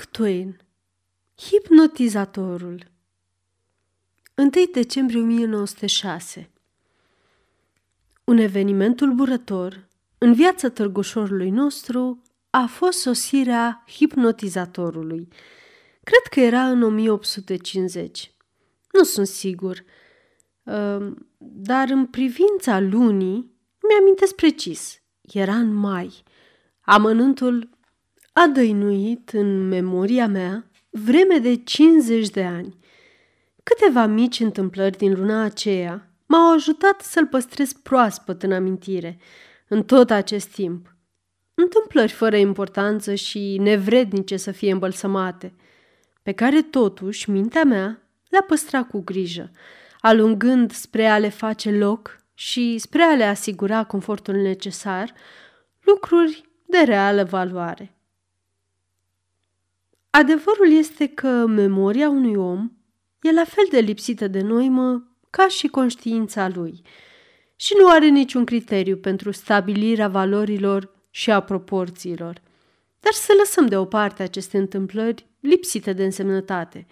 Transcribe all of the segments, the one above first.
Mark Twain Hipnotizatorul 1 decembrie 1906 Un eveniment tulburător în viața târgușorului nostru a fost sosirea hipnotizatorului. Cred că era în 1850. Nu sunt sigur. Ehm, dar în privința lunii, mi-amintesc precis. Era în mai. Amănântul a dăinuit în memoria mea vreme de 50 de ani. Câteva mici întâmplări din luna aceea m-au ajutat să-l păstrez proaspăt în amintire în tot acest timp. Întâmplări fără importanță și nevrednice să fie îmbălsămate, pe care totuși mintea mea le-a păstrat cu grijă, alungând spre a le face loc și spre a le asigura confortul necesar, lucruri de reală valoare. Adevărul este că memoria unui om e la fel de lipsită de noimă ca și conștiința lui și nu are niciun criteriu pentru stabilirea valorilor și a proporțiilor. Dar să lăsăm deoparte aceste întâmplări lipsite de însemnătate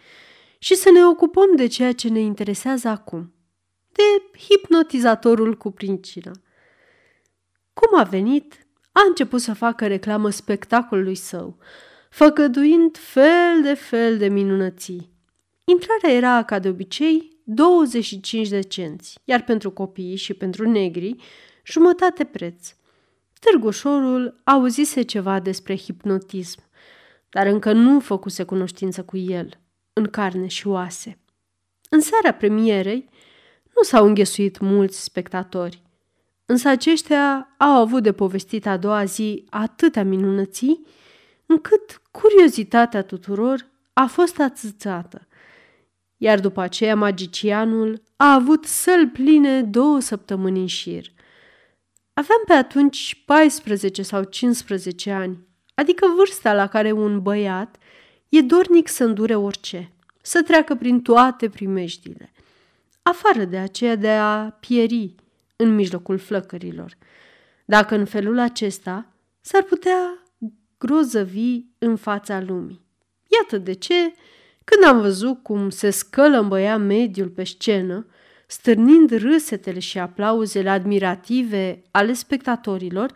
și să ne ocupăm de ceea ce ne interesează acum, de hipnotizatorul cu princina. Cum a venit, a început să facă reclamă spectacolului său – făgăduind fel de fel de minunății. Intrarea era, ca de obicei, 25 de cenți, iar pentru copii și pentru negri, jumătate preț. Târgușorul auzise ceva despre hipnotism, dar încă nu făcuse cunoștință cu el, în carne și oase. În seara premierei nu s-au înghesuit mulți spectatori, însă aceștia au avut de povestit a doua zi atâtea minunății încât curiozitatea tuturor a fost atâțată. Iar după aceea magicianul a avut săl pline două săptămâni în șir. Aveam pe atunci 14 sau 15 ani, adică vârsta la care un băiat e dornic să îndure orice, să treacă prin toate primejdile, afară de aceea de a pieri în mijlocul flăcărilor. Dacă în felul acesta s-ar putea grozăvi în fața lumii. Iată de ce, când am văzut cum se scălămbăia mediul pe scenă, stârnind râsetele și aplauzele admirative ale spectatorilor,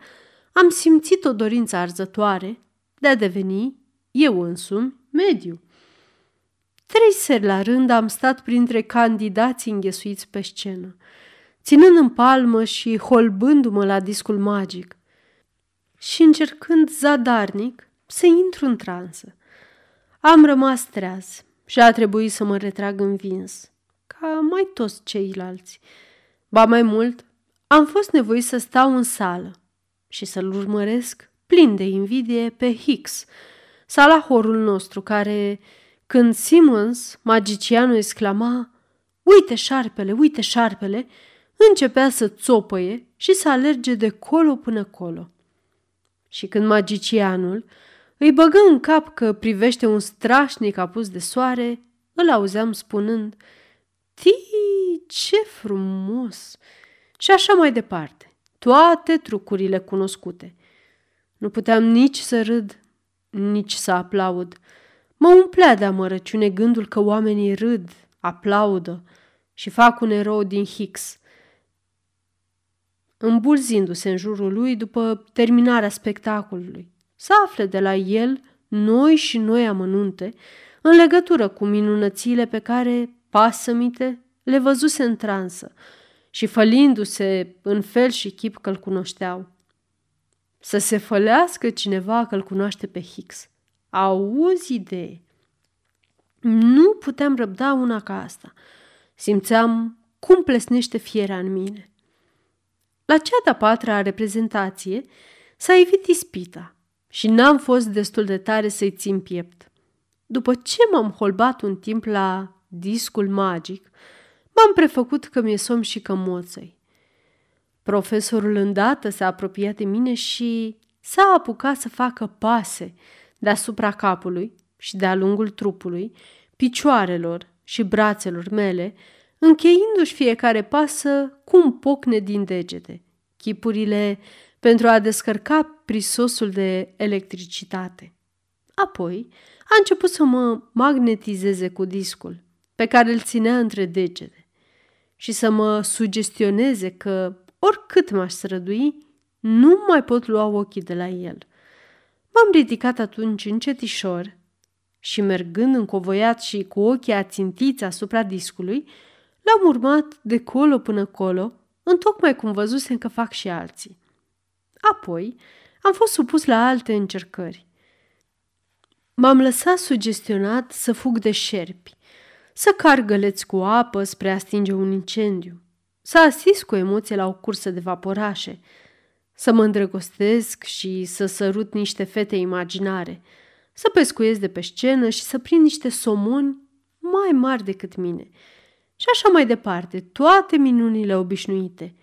am simțit o dorință arzătoare de a deveni, eu însumi, mediu. Trei seri la rând am stat printre candidații înghesuiți pe scenă, ținând în palmă și holbându-mă la discul magic – și încercând zadarnic să intru în transă. Am rămas treaz și a trebuit să mă retrag învins, ca mai toți ceilalți. Ba mai mult, am fost nevoit să stau în sală și să-l urmăresc plin de invidie pe Hicks, salahorul nostru, care, când Simmons, magicianul, exclama Uite șarpele, uite șarpele!" începea să țopăie și să alerge de colo până colo. Și când magicianul îi băgă în cap că privește un strașnic apus de soare, îl auzeam spunând, Tii, ce frumos! Și așa mai departe, toate trucurile cunoscute. Nu puteam nici să râd, nici să aplaud. Mă umplea de amărăciune gândul că oamenii râd, aplaudă și fac un erou din Hicks – îmbulzindu-se în jurul lui după terminarea spectacolului. Să afle de la el noi și noi amănunte în legătură cu minunățile pe care, pasămite, le văzuse în transă și fălindu-se în fel și chip că-l cunoșteau. Să se fălească cineva că-l cunoaște pe Hicks. Auzi idee! Nu puteam răbda una ca asta. Simțeam cum plesnește fiera în mine. La cea de-a patra reprezentație s-a evit ispita și n-am fost destul de tare să-i țin piept. După ce m-am holbat un timp la discul magic, m-am prefăcut că mi-e somn și că moțăi. Profesorul îndată s-a apropiat de mine și s-a apucat să facă pase deasupra capului și de-a lungul trupului, picioarelor și brațelor mele, încheindu-și fiecare pasă cu un pocne din degete, chipurile pentru a descărca prisosul de electricitate. Apoi a început să mă magnetizeze cu discul, pe care îl ținea între degete, și să mă sugestioneze că, oricât m-aș strădui, nu mai pot lua ochii de la el. M-am ridicat atunci încetișor și, mergând încovoiat și cu ochii ațintiți asupra discului, l-am urmat de colo până colo, întocmai cum văzusem că fac și alții. Apoi am fost supus la alte încercări. M-am lăsat sugestionat să fug de șerpi, să car găleți cu apă spre a stinge un incendiu, să asist cu emoție la o cursă de vaporașe, să mă îndrăgostesc și să sărut niște fete imaginare, să pescuiesc de pe scenă și să prind niște somoni mai mari decât mine. Și așa mai departe, toate minunile obișnuite.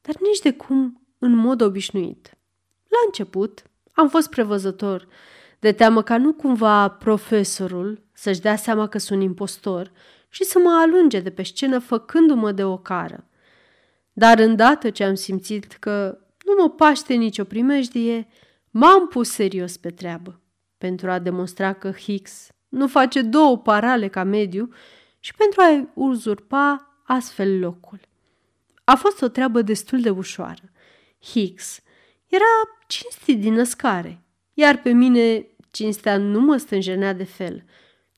Dar nici de cum în mod obișnuit. La început am fost prevăzător, de teamă ca nu cumva profesorul să-și dea seama că sunt impostor și să mă alunge de pe scenă făcându-mă de o cară. Dar îndată ce am simțit că nu mă paște nicio primejdie, m-am pus serios pe treabă pentru a demonstra că Hicks nu face două parale ca mediu și pentru a uzurpa astfel locul. A fost o treabă destul de ușoară. Hicks era cinstit din născare, iar pe mine cinstea nu mă stânjenea de fel.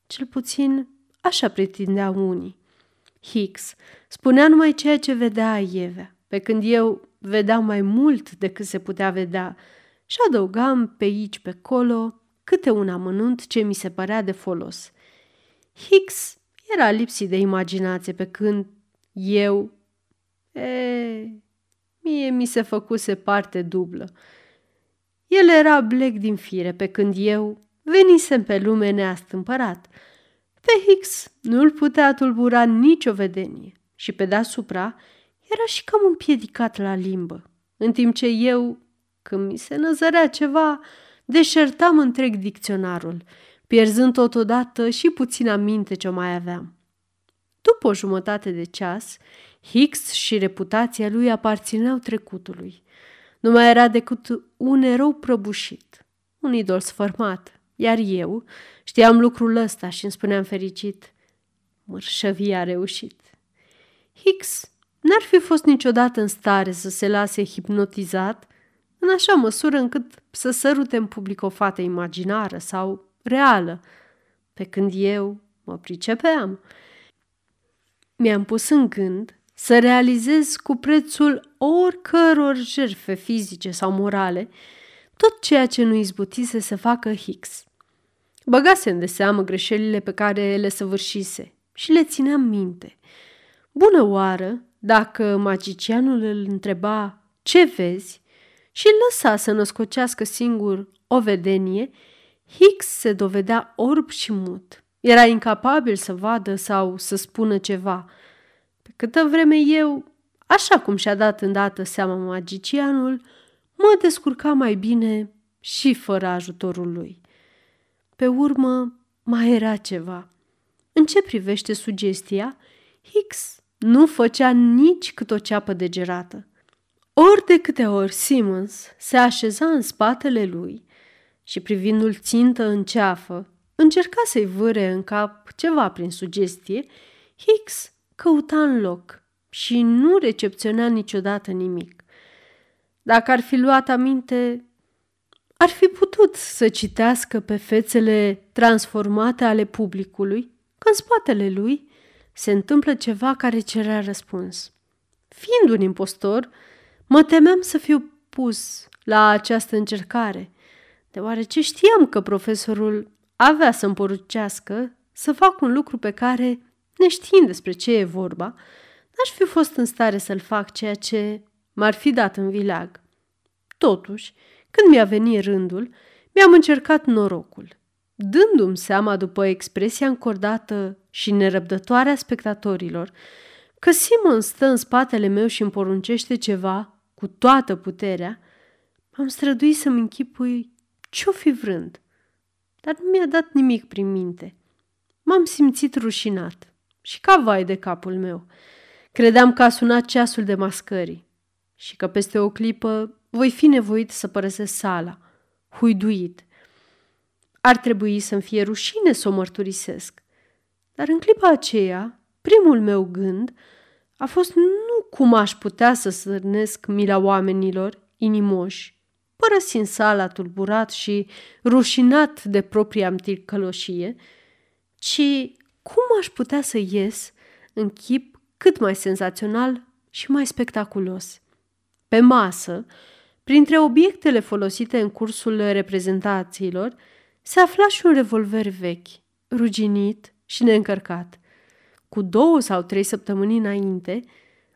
Cel puțin așa pretindeau unii. Hicks spunea numai ceea ce vedea Ievea, pe când eu vedeam mai mult decât se putea vedea și adăugam pe aici, pe colo, câte un amănunt ce mi se părea de folos. Hicks era lipsit de imaginație, pe când eu... E, mie mi se făcuse parte dublă. El era blec din fire, pe când eu venisem pe lume neastâmpărat. Pe Hicks nu-l putea tulbura nicio vedenie și pe deasupra era și cam împiedicat la limbă, în timp ce eu, când mi se năzărea ceva, deșertam întreg dicționarul, pierzând totodată și puțin aminte ce mai aveam. După o jumătate de ceas, Hicks și reputația lui aparțineau trecutului. Nu mai era decât un erou prăbușit, un idol sfărmat, iar eu știam lucrul ăsta și îmi spuneam fericit, mărșăvia a reușit. Hicks n-ar fi fost niciodată în stare să se lase hipnotizat în așa măsură încât să sărute în public o fată imaginară sau reală, pe când eu mă pricepeam. Mi-am pus în gând să realizez cu prețul oricăror jerfe fizice sau morale tot ceea ce nu izbutise să facă Hicks. Băgasem de seamă greșelile pe care le săvârșise și le țineam minte. Bună oară, dacă magicianul îl întreba ce vezi și îl lăsa să născocească singur o vedenie, Hicks se dovedea orb și mut. Era incapabil să vadă sau să spună ceva. Pe câtă vreme eu, așa cum și-a dat îndată seama magicianul, mă descurca mai bine și fără ajutorul lui. Pe urmă, mai era ceva. În ce privește sugestia, Hicks nu făcea nici cât o ceapă degerată. Ori de câte ori Simmons se așeza în spatele lui și privindu-l țintă în ceafă, încerca să-i vâre în cap ceva prin sugestie, Hicks căuta în loc și nu recepționa niciodată nimic. Dacă ar fi luat aminte, ar fi putut să citească pe fețele transformate ale publicului că în spatele lui se întâmplă ceva care cerea răspuns. Fiind un impostor, mă temeam să fiu pus la această încercare, deoarece știam că profesorul avea să-mi porucească să fac un lucru pe care, neștiind despre ce e vorba, n-aș fi fost în stare să-l fac ceea ce m-ar fi dat în vileag. Totuși, când mi-a venit rândul, mi-am încercat norocul, dându-mi seama după expresia încordată și nerăbdătoare a spectatorilor că Simon stă în spatele meu și îmi poruncește ceva cu toată puterea, am străduit să-mi închipui ce-o fi vrând, dar nu mi-a dat nimic prin minte. M-am simțit rușinat și ca vai de capul meu. Credeam că a sunat ceasul de mascării și că peste o clipă voi fi nevoit să părăsesc sala, huiduit. Ar trebui să-mi fie rușine să o mărturisesc. Dar în clipa aceea, primul meu gând a fost nu cum aș putea să sărnesc mila oamenilor inimoși, părăsind sala tulburat și rușinat de propria ticăloșie, ci cum aș putea să ies în chip cât mai senzațional și mai spectaculos. Pe masă, printre obiectele folosite în cursul reprezentațiilor, se afla și un revolver vechi, ruginit și neîncărcat. Cu două sau trei săptămâni înainte,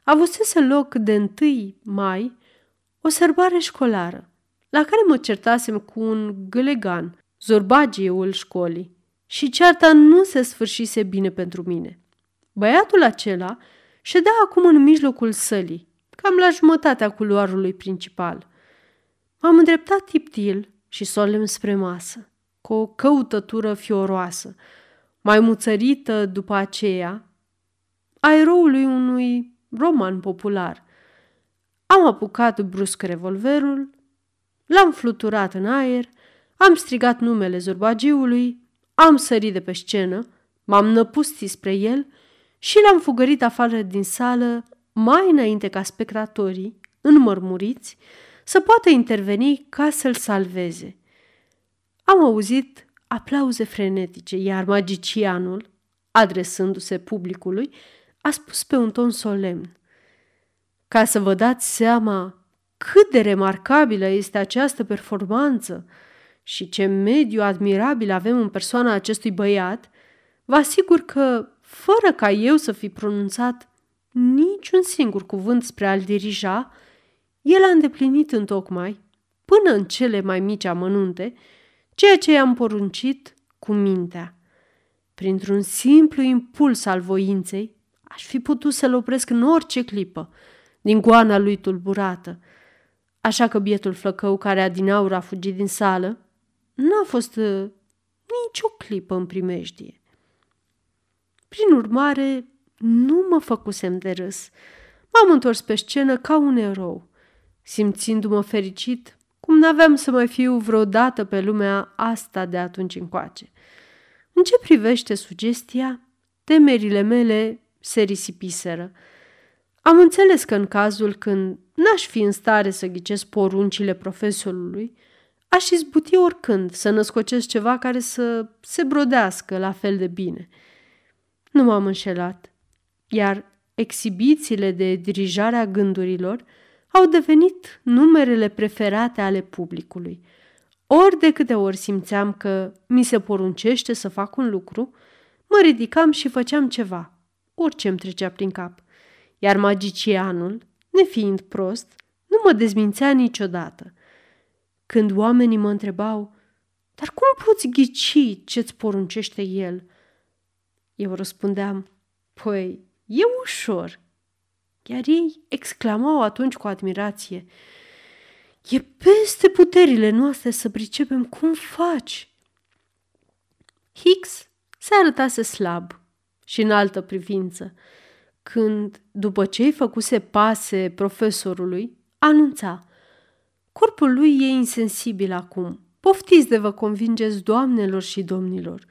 avusese loc de 1 mai o sărbare școlară, la care mă certasem cu un gălegan, zorbagiul școlii, și cearta nu se sfârșise bine pentru mine. Băiatul acela ședea acum în mijlocul sălii, cam la jumătatea culoarului principal. M-am îndreptat tiptil și solemn spre masă, cu o căutătură fioroasă, mai muțărită după aceea, a eroului unui roman popular. Am apucat brusc revolverul, l-am fluturat în aer, am strigat numele zorbagiului, am sărit de pe scenă, m-am năpustit spre el și l-am fugărit afară din sală mai înainte ca spectatorii, înmărmuriți, să poată interveni ca să-l salveze. Am auzit aplauze frenetice, iar magicianul, adresându-se publicului, a spus pe un ton solemn. Ca să vă dați seama cât de remarcabilă este această performanță și ce mediu admirabil avem în persoana acestui băiat, vă asigur că, fără ca eu să fi pronunțat niciun singur cuvânt spre a-l dirija, el a îndeplinit întocmai, până în cele mai mici amănunte, ceea ce i-am poruncit cu mintea. Printr-un simplu impuls al voinței, aș fi putut să-l opresc în orice clipă, din goana lui tulburată. Așa că bietul flăcău care adinaur a fugit din sală, n-a fost uh, nicio clipă în primejdie. Prin urmare, nu mă făcusem de râs. M-am întors pe scenă ca un erou, simțindu-mă fericit cum n-aveam să mai fiu vreodată pe lumea asta de atunci încoace. În ce privește sugestia, temerile mele se risipiseră. Am înțeles că în cazul când n-aș fi în stare să ghicesc poruncile profesorului, aș izbuti oricând să născocesc ceva care să se brodească la fel de bine. Nu m-am înșelat, iar exhibițiile de dirijare a gândurilor au devenit numerele preferate ale publicului. Ori de câte ori simțeam că mi se poruncește să fac un lucru, mă ridicam și făceam ceva, orice îmi trecea prin cap. Iar magicianul, nefiind prost, nu mă dezmințea niciodată. Când oamenii mă întrebau, dar cum poți ghici ce-ți poruncește el? Eu răspundeam, păi, e ușor. Iar ei exclamau atunci cu admirație, e peste puterile noastre să pricepem cum faci. Hicks se arătase slab și în altă privință, când, după ce îi făcuse pase profesorului, anunța Corpul lui e insensibil acum. Poftiți de vă convingeți, doamnelor și domnilor.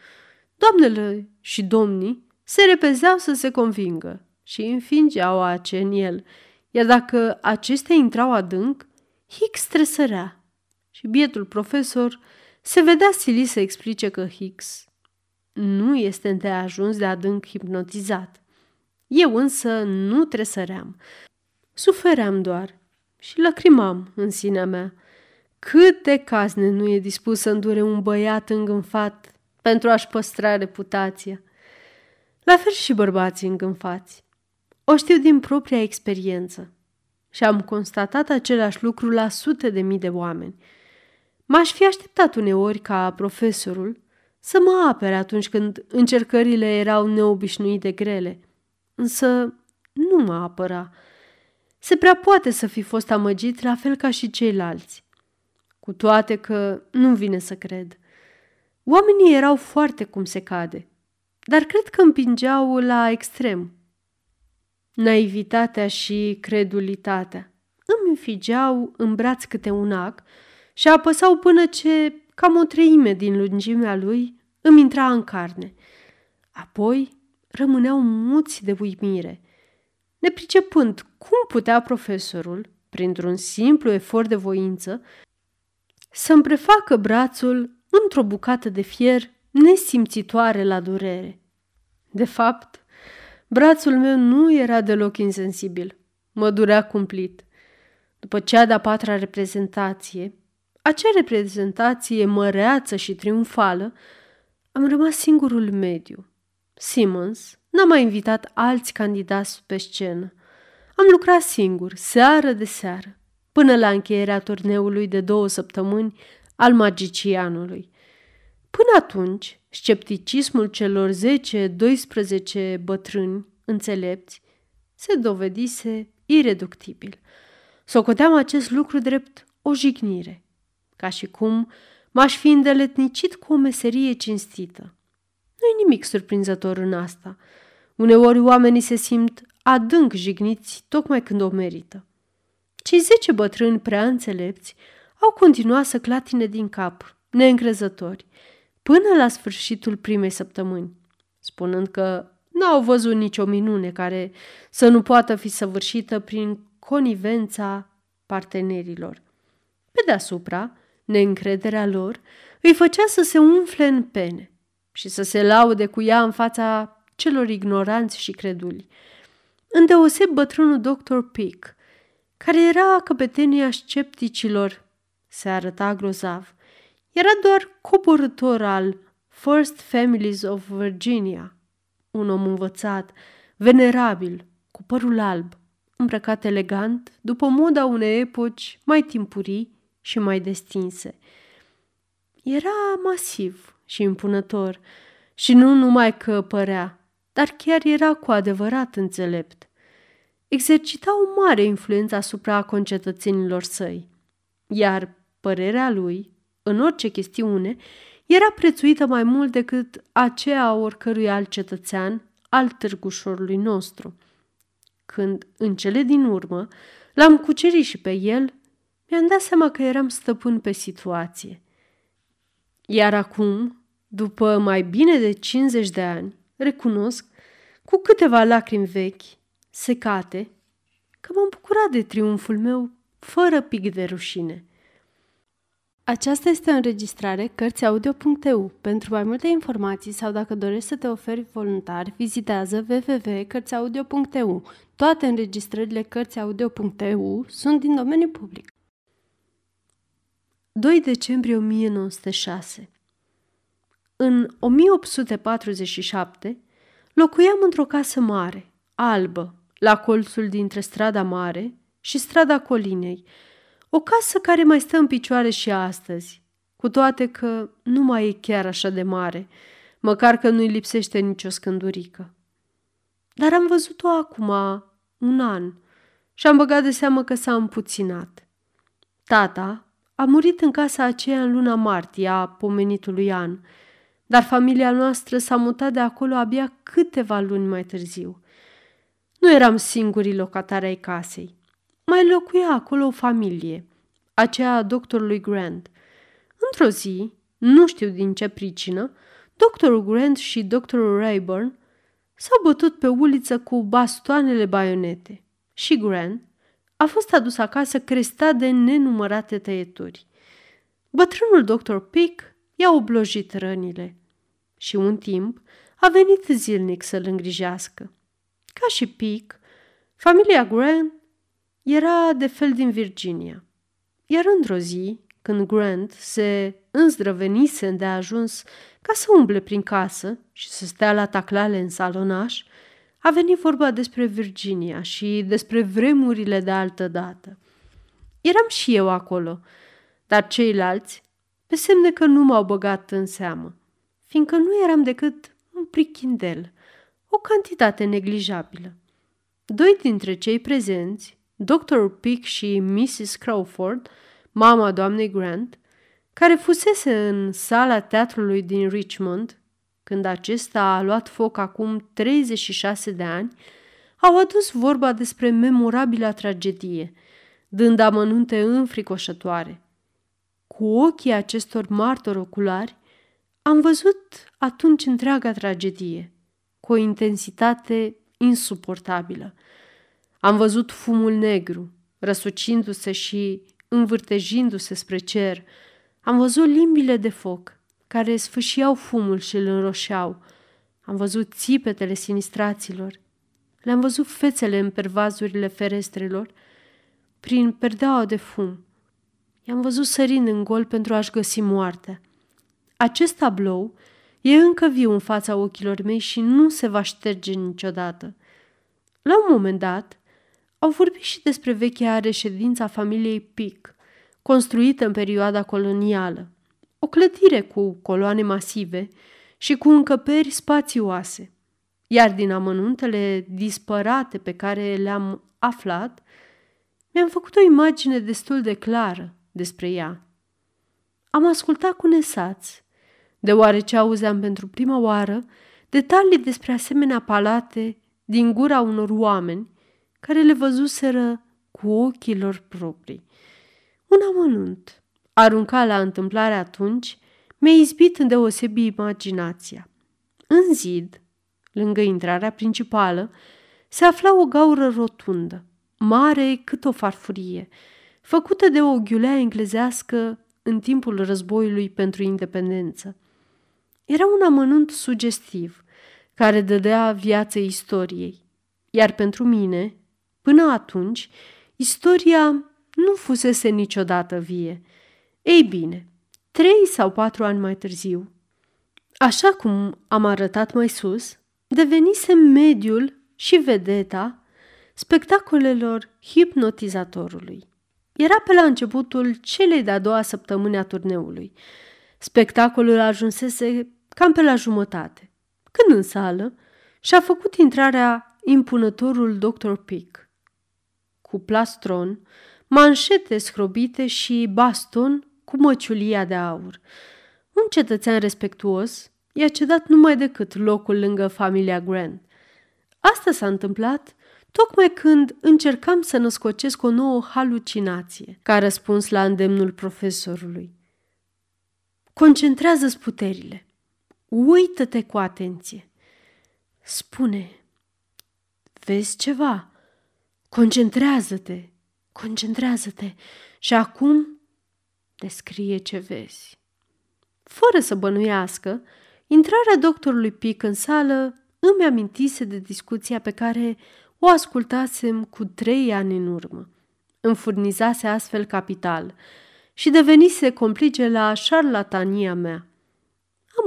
Doamnele și domnii se repezeau să se convingă și înfingeau ace în el, iar dacă acestea intrau adânc, Hicks tresărea și bietul profesor se vedea silit să explice că Hicks nu este de ajuns de adânc hipnotizat. Eu însă nu tresăream. Sufeream doar și lacrimam în sinea mea. Cât de cazne nu e dispus să îndure un băiat îngânfat pentru a-și păstra reputația. La fel și bărbații îngânfați. O știu din propria experiență și am constatat același lucru la sute de mii de oameni. M-aș fi așteptat uneori ca profesorul să mă apere atunci când încercările erau neobișnuite de grele, însă nu mă apăra. Se prea poate să fi fost amăgit la fel ca și ceilalți. Cu toate că nu vine să cred. Oamenii erau foarte cum se cade, dar cred că împingeau la extrem. Naivitatea și credulitatea îmi înfigeau în braț câte un ac și apăsau până ce cam o treime din lungimea lui îmi intra în carne. Apoi rămâneau muți de uimire. Nepricepând cum putea profesorul, printr-un simplu efort de voință, să-mi prefacă brațul într-o bucată de fier nesimțitoare la durere. De fapt, brațul meu nu era deloc insensibil. Mă durea cumplit. După cea de-a patra reprezentație, acea reprezentație măreață și triumfală, am rămas singurul mediu. Simmons n-a mai invitat alți candidați pe scenă. Am lucrat singur, seară de seară, până la încheierea turneului de două săptămâni al magicianului. Până atunci, scepticismul celor 10-12 bătrâni înțelepți se dovedise ireductibil. Socoteam acest lucru drept o jignire, ca și cum m-aș fi îndeletnicit cu o meserie cinstită. Nu-i nimic surprinzător în asta. Uneori oamenii se simt adânc jigniți tocmai când o merită. Cei zece bătrâni prea înțelepți au continuat să clatine din cap, neîncrezători, până la sfârșitul primei săptămâni, spunând că n-au văzut nicio minune care să nu poată fi săvârșită prin conivența partenerilor. Pe deasupra, neîncrederea lor îi făcea să se umfle în pene și să se laude cu ea în fața celor ignoranți și creduli. Îndeoseb bătrânul doctor Pick, care era căpetenia scepticilor, se arăta grozav. Era doar coborător al First Families of Virginia, un om învățat, venerabil, cu părul alb, îmbrăcat elegant, după moda unei epoci mai timpurii și mai destinse. Era masiv și impunător și nu numai că părea, dar chiar era cu adevărat înțelept. Exercita o mare influență asupra concetățenilor săi, iar părerea lui, în orice chestiune, era prețuită mai mult decât aceea a oricărui alt cetățean al târgușorului nostru. Când, în cele din urmă, l-am cucerit și pe el, mi-am dat seama că eram stăpân pe situație. Iar acum, după mai bine de 50 de ani, recunosc, cu câteva lacrimi vechi, secate, că m-am bucurat de triumful meu fără pic de rușine. Aceasta este o înregistrare Cărțiaudio.eu. Pentru mai multe informații sau dacă dorești să te oferi voluntar, vizitează www.cărțiaudio.eu. Toate înregistrările Cărțiaudio.eu sunt din domeniu public. 2 decembrie 1906 În 1847 locuiam într-o casă mare, albă, la colțul dintre strada mare și strada colinei, o casă care mai stă în picioare și astăzi, cu toate că nu mai e chiar așa de mare, măcar că nu-i lipsește nicio scândurică. Dar am văzut-o acum un an și am băgat de seamă că s-a împuținat. Tata a murit în casa aceea în luna martie a pomenitului an, dar familia noastră s-a mutat de acolo abia câteva luni mai târziu. Nu eram singurii locatari ai casei. Mai locuia acolo o familie, aceea a doctorului Grant. Într-o zi, nu știu din ce pricină, doctorul Grant și doctorul Rayburn s-au bătut pe uliță cu bastoanele baionete și Grant a fost adus acasă crestat de nenumărate tăieturi. Bătrânul doctor Pick i-a oblojit rănile și un timp a venit zilnic să-l îngrijească. Ca și Pick, familia Grant era de fel din Virginia. Iar într-o zi, când Grant se înzdrăvenise de ajuns ca să umble prin casă și să stea la taclale în salonaș, a venit vorba despre Virginia și despre vremurile de altă dată. Eram și eu acolo, dar ceilalți, pe semne că nu m-au băgat în seamă, fiindcă nu eram decât un prichindel, o cantitate neglijabilă. Doi dintre cei prezenți, Dr. Pick și Mrs. Crawford, mama doamnei Grant, care fusese în sala teatrului din Richmond, când acesta a luat foc acum 36 de ani, au adus vorba despre memorabila tragedie, dând amănunte înfricoșătoare. Cu cu ochii acestor martori oculari, am văzut atunci întreaga tragedie, cu o intensitate insuportabilă. Am văzut fumul negru, răsucindu-se și învârtejindu-se spre cer. Am văzut limbile de foc, care sfâșiau fumul și îl înroșeau. Am văzut țipetele sinistraților. Le-am văzut fețele în pervazurile ferestrelor, prin perdeaua de fum. I-am văzut sărind în gol pentru a-și găsi moartea. Acest tablou e încă viu în fața ochilor mei și nu se va șterge niciodată. La un moment dat, au vorbit și despre vechea reședința familiei Pic, construită în perioada colonială. O clădire cu coloane masive și cu încăperi spațioase. Iar din amănuntele dispărate pe care le-am aflat, mi-am făcut o imagine destul de clară despre ea. Am ascultat cu nesați, deoarece auzeam pentru prima oară detalii despre asemenea palate din gura unor oameni care le văzuseră cu ochii lor proprii. Un amănunt, aruncat la întâmplare atunci, mi-a izbit îndeosebi imaginația. În zid, lângă intrarea principală, se afla o gaură rotundă, mare cât o farfurie, făcută de o ghiulea englezească în timpul războiului pentru independență. Era un amănunt sugestiv, care dădea viață istoriei, iar pentru mine, până atunci, istoria nu fusese niciodată vie. Ei bine, trei sau patru ani mai târziu, așa cum am arătat mai sus, devenise mediul și vedeta spectacolelor hipnotizatorului. Era pe la începutul celei de-a doua săptămâni a turneului. Spectacolul ajunsese cam pe la jumătate, când în sală și-a făcut intrarea impunătorul Dr. Pick. Cu plastron, manșete scrobite și baston cu măciulia de aur. Un cetățean respectuos i-a cedat numai decât locul lângă familia Grant. Asta s-a întâmplat tocmai când încercam să născocesc o nouă halucinație, ca răspuns la îndemnul profesorului. Concentrează-ți puterile. Uită-te cu atenție. Spune, vezi ceva? Concentrează-te, concentrează-te și acum descrie ce vezi. Fără să bănuiască, intrarea doctorului Pic în sală îmi amintise de discuția pe care o ascultasem cu trei ani în urmă. Îmi furnizase astfel capital și devenise complice la șarlatania mea.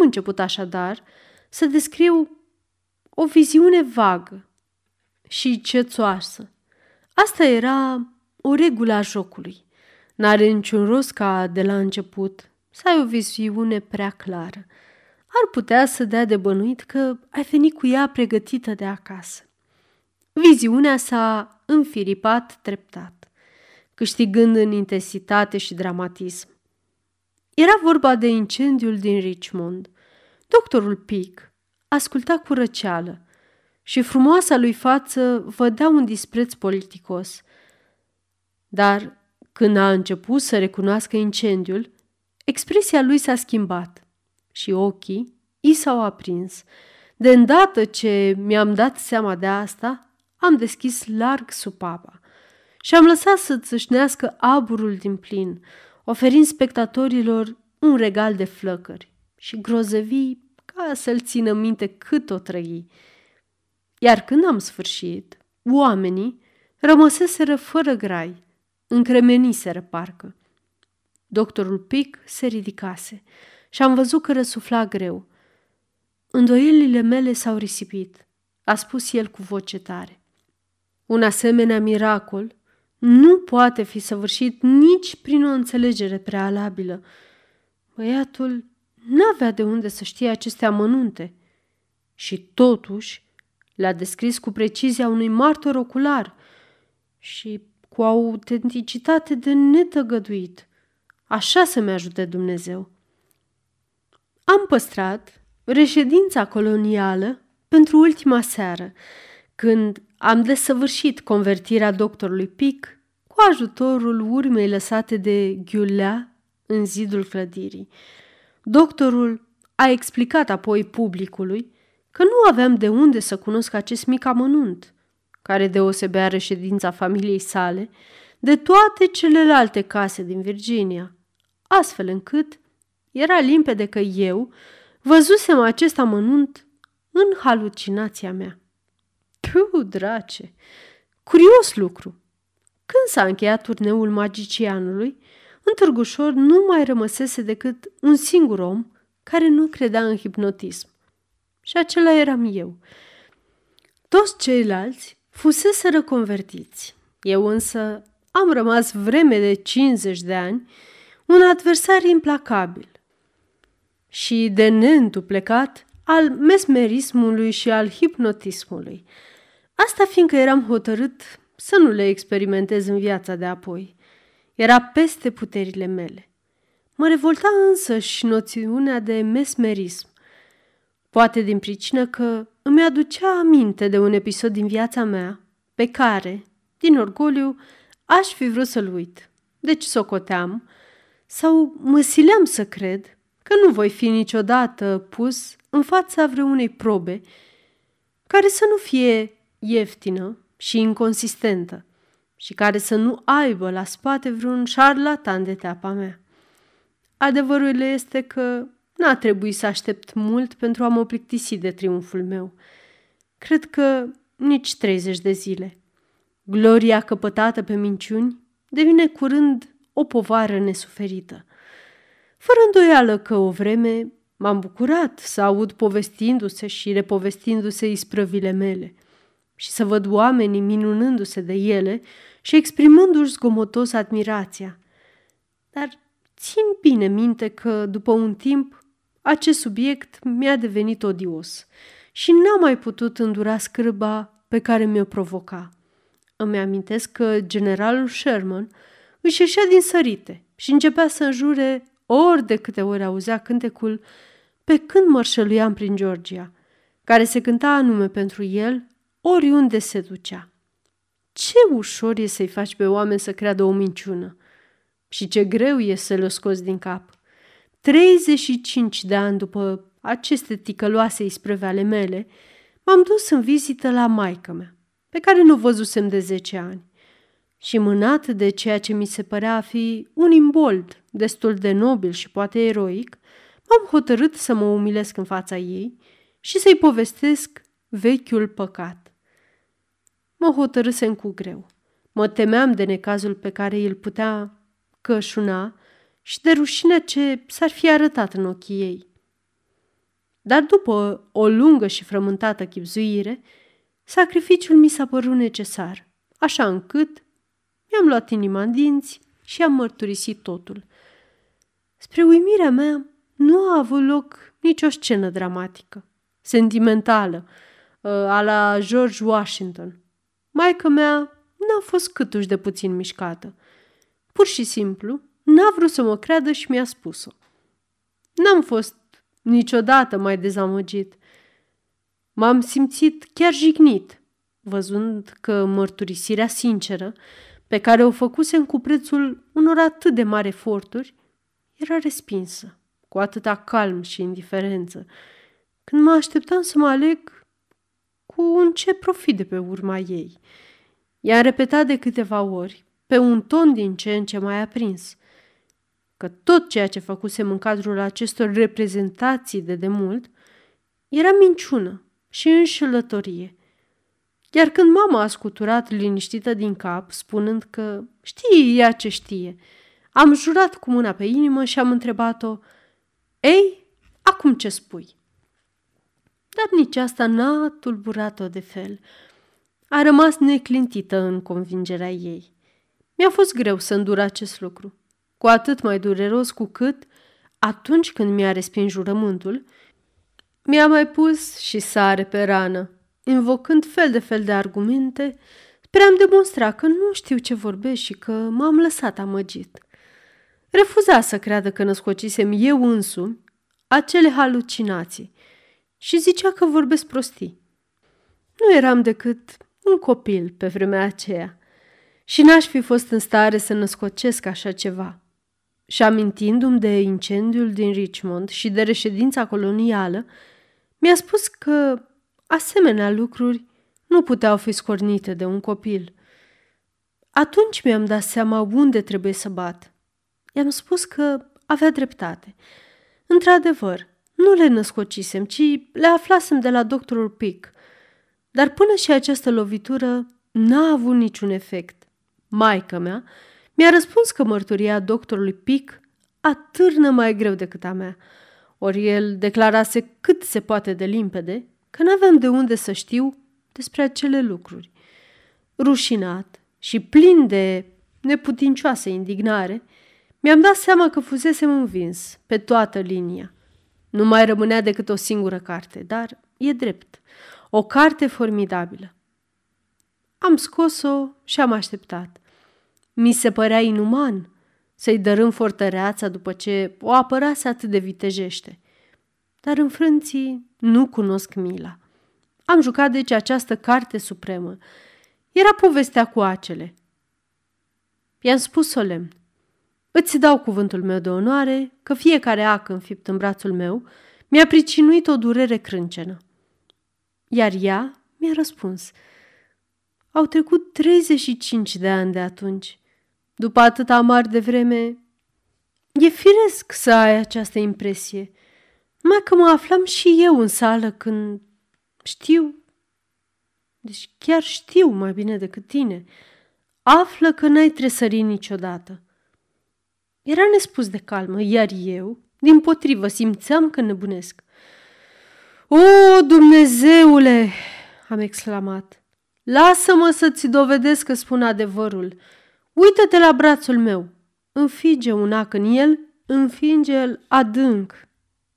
Am început așadar să descriu o viziune vagă și cețoasă. Asta era o regulă a jocului. N-are niciun rost ca de la început să ai o viziune prea clară. Ar putea să dea de bănuit că ai venit cu ea pregătită de acasă. Viziunea s-a înfiripat treptat, câștigând în intensitate și dramatism. Era vorba de incendiul din Richmond. Doctorul Pick asculta cu răceală și frumoasa lui față vădea un dispreț politicos. Dar când a început să recunoască incendiul, expresia lui s-a schimbat și ochii i s-au aprins. De îndată ce mi-am dat seama de asta, am deschis larg supapa și am lăsat să țâșnească aburul din plin, oferind spectatorilor un regal de flăcări și grozăvii ca să-l țină minte cât o trăi. Iar când am sfârșit, oamenii rămăseseră fără grai, încremeniseră parcă. Doctorul Pic se ridicase și am văzut că răsufla greu. Îndoielile mele s-au risipit, a spus el cu voce tare. Un asemenea miracol nu poate fi săvârșit nici prin o înțelegere prealabilă. Băiatul n-avea de unde să știe aceste amănunte și totuși le-a descris cu precizia unui martor ocular și cu autenticitate de netăgăduit. Așa să-mi ajute Dumnezeu. Am păstrat reședința colonială pentru ultima seară, când am desăvârșit convertirea doctorului Pic cu ajutorul urmei lăsate de ghiulea în zidul clădirii. Doctorul a explicat apoi publicului că nu aveam de unde să cunosc acest mic amănunt, care deosebea reședința familiei sale de toate celelalte case din Virginia, astfel încât era limpede că eu văzusem acest amănunt în halucinația mea. Piu, drace! Curios lucru! Când s-a încheiat turneul magicianului, în Târgușor nu mai rămăsese decât un singur om care nu credea în hipnotism. Și acela eram eu. Toți ceilalți fuseseră convertiți. Eu însă am rămas vreme de 50 de ani un adversar implacabil și de neîntuplecat al mesmerismului și al hipnotismului. Asta fiindcă eram hotărât să nu le experimentez în viața de apoi. Era peste puterile mele. Mă revolta însă și noțiunea de mesmerism. Poate din pricină că îmi aducea aminte de un episod din viața mea pe care, din orgoliu, aș fi vrut să-l uit. Deci socoteam sau mă sileam să cred că nu voi fi niciodată pus în fața vreunei probe care să nu fie ieftină și inconsistentă și care să nu aibă la spate vreun șarlatan de teapa mea. Adevărul este că n-a trebuit să aștept mult pentru a mă plictisi de triumful meu. Cred că nici 30 de zile. Gloria căpătată pe minciuni devine curând o povară nesuferită. Fără îndoială că o vreme m-am bucurat să aud povestindu-se și repovestindu-se isprăvile mele și să văd oamenii minunându-se de ele și exprimându-și zgomotos admirația. Dar țin bine minte că, după un timp, acest subiect mi-a devenit odios și n-am mai putut îndura scârba pe care mi-o provoca. Îmi amintesc că generalul Sherman își ieșea din sărite și începea să înjure ori de câte ori auzea cântecul pe când mărșăluiam prin Georgia, care se cânta anume pentru el oriunde se ducea. Ce ușor e să-i faci pe oameni să creadă o minciună și ce greu e să le scoți din cap. 35 de ani după aceste ticăloase ispreve ale mele, m-am dus în vizită la maică mea, pe care nu văzusem de 10 ani. Și mânat de ceea ce mi se părea a fi un imbold destul de nobil și poate eroic, m-am hotărât să mă umilesc în fața ei și să-i povestesc vechiul păcat. Mă hotărâsem cu greu. Mă temeam de necazul pe care îl putea cășuna și de rușinea ce s-ar fi arătat în ochii ei. Dar după o lungă și frământată chipzuire, sacrificiul mi s-a părut necesar, așa încât mi-am luat inima în dinți și am mărturisit totul. Spre uimirea mea, nu a avut loc nicio scenă dramatică, sentimentală, ă, a la George Washington. Maica mea n-a fost câtuși de puțin mișcată. Pur și simplu, n-a vrut să mă creadă și mi-a spus-o. N-am fost niciodată mai dezamăgit. M-am simțit chiar jignit, văzând că mărturisirea sinceră, pe care o făcusem cu prețul unor atât de mari eforturi, era respinsă, cu atâta calm și indiferență, când mă așteptam să mă aleg cu un ce profit de pe urma ei. I-a repetat de câteva ori, pe un ton din ce în ce mai aprins, că tot ceea ce făcusem în cadrul acestor reprezentații de demult era minciună și înșelătorie. Iar când mama a scuturat liniștită din cap, spunând că știe ea ce știe, am jurat cu mâna pe inimă și am întrebat-o, Ei, acum ce spui?" Dar nici asta n-a tulburat-o de fel. A rămas neclintită în convingerea ei. Mi-a fost greu să îndur acest lucru, cu atât mai dureros cu cât, atunci când mi-a respins jurământul, mi-a mai pus și sare pe rană, invocând fel de fel de argumente, spre a-mi demonstra că nu știu ce vorbesc și că m-am lăsat amăgit. Refuza să creadă că născocisem eu însumi acele halucinații și zicea că vorbesc prostii. Nu eram decât un copil pe vremea aceea și n-aș fi fost în stare să născocesc așa ceva. și amintindu-mi de incendiul din Richmond și de reședința colonială, mi-a spus că asemenea lucruri nu puteau fi scornite de un copil. Atunci mi-am dat seama unde trebuie să bat. I-am spus că avea dreptate. Într-adevăr, nu le născocisem, ci le aflasem de la doctorul Pick. Dar până și această lovitură n-a avut niciun efect. Maica mea mi-a răspuns că mărturia doctorului Pic atârnă mai greu decât a mea, ori el declarase cât se poate de limpede că n-aveam de unde să știu despre acele lucruri. Rușinat și plin de neputincioasă indignare, mi-am dat seama că fusesem învins pe toată linia. Nu mai rămânea decât o singură carte, dar e drept. O carte formidabilă. Am scos-o și am așteptat. Mi se părea inuman să-i dărâm fortăreața după ce o apărase atât de vitejește. Dar înfrânții nu cunosc mila. Am jucat deci această carte supremă. Era povestea cu acele. I-am spus solemn. Îți dau cuvântul meu de onoare că fiecare ac înfipt în brațul meu mi-a pricinuit o durere crâncenă. Iar ea mi-a răspuns. Au trecut 35 de ani de atunci. După atâta mari de vreme, e firesc să ai această impresie. Mai că mă aflam și eu în sală când știu, deci chiar știu mai bine decât tine, află că n-ai tresărit niciodată. Era nespus de calmă, iar eu, din potrivă, simțeam că nebunesc. O, Dumnezeule!" am exclamat. Lasă-mă să-ți dovedesc că spun adevărul. Uită-te la brațul meu. Înfige un ac în el, înfinge-l adânc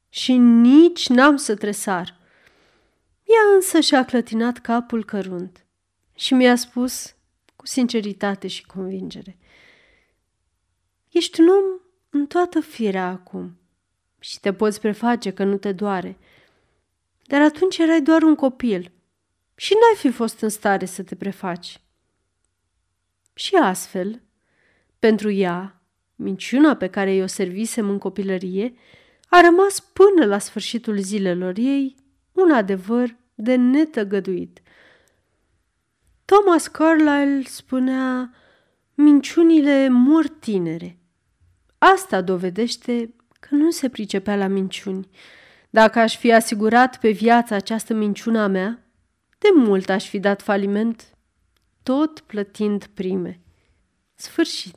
și nici n-am să tresar. Ea însă și-a clătinat capul cărunt și mi-a spus cu sinceritate și convingere. Ești un om în toată firea acum și te poți preface că nu te doare. Dar atunci erai doar un copil și n-ai fi fost în stare să te prefaci. Și astfel, pentru ea, minciuna pe care i-o servisem în copilărie a rămas până la sfârșitul zilelor ei un adevăr de netăgăduit. Thomas Carlyle spunea, minciunile mor tinere. Asta dovedește că nu se pricepea la minciuni. Dacă aș fi asigurat pe viața această minciună a mea, de mult aș fi dat faliment tot plătind prime. Sfârșit.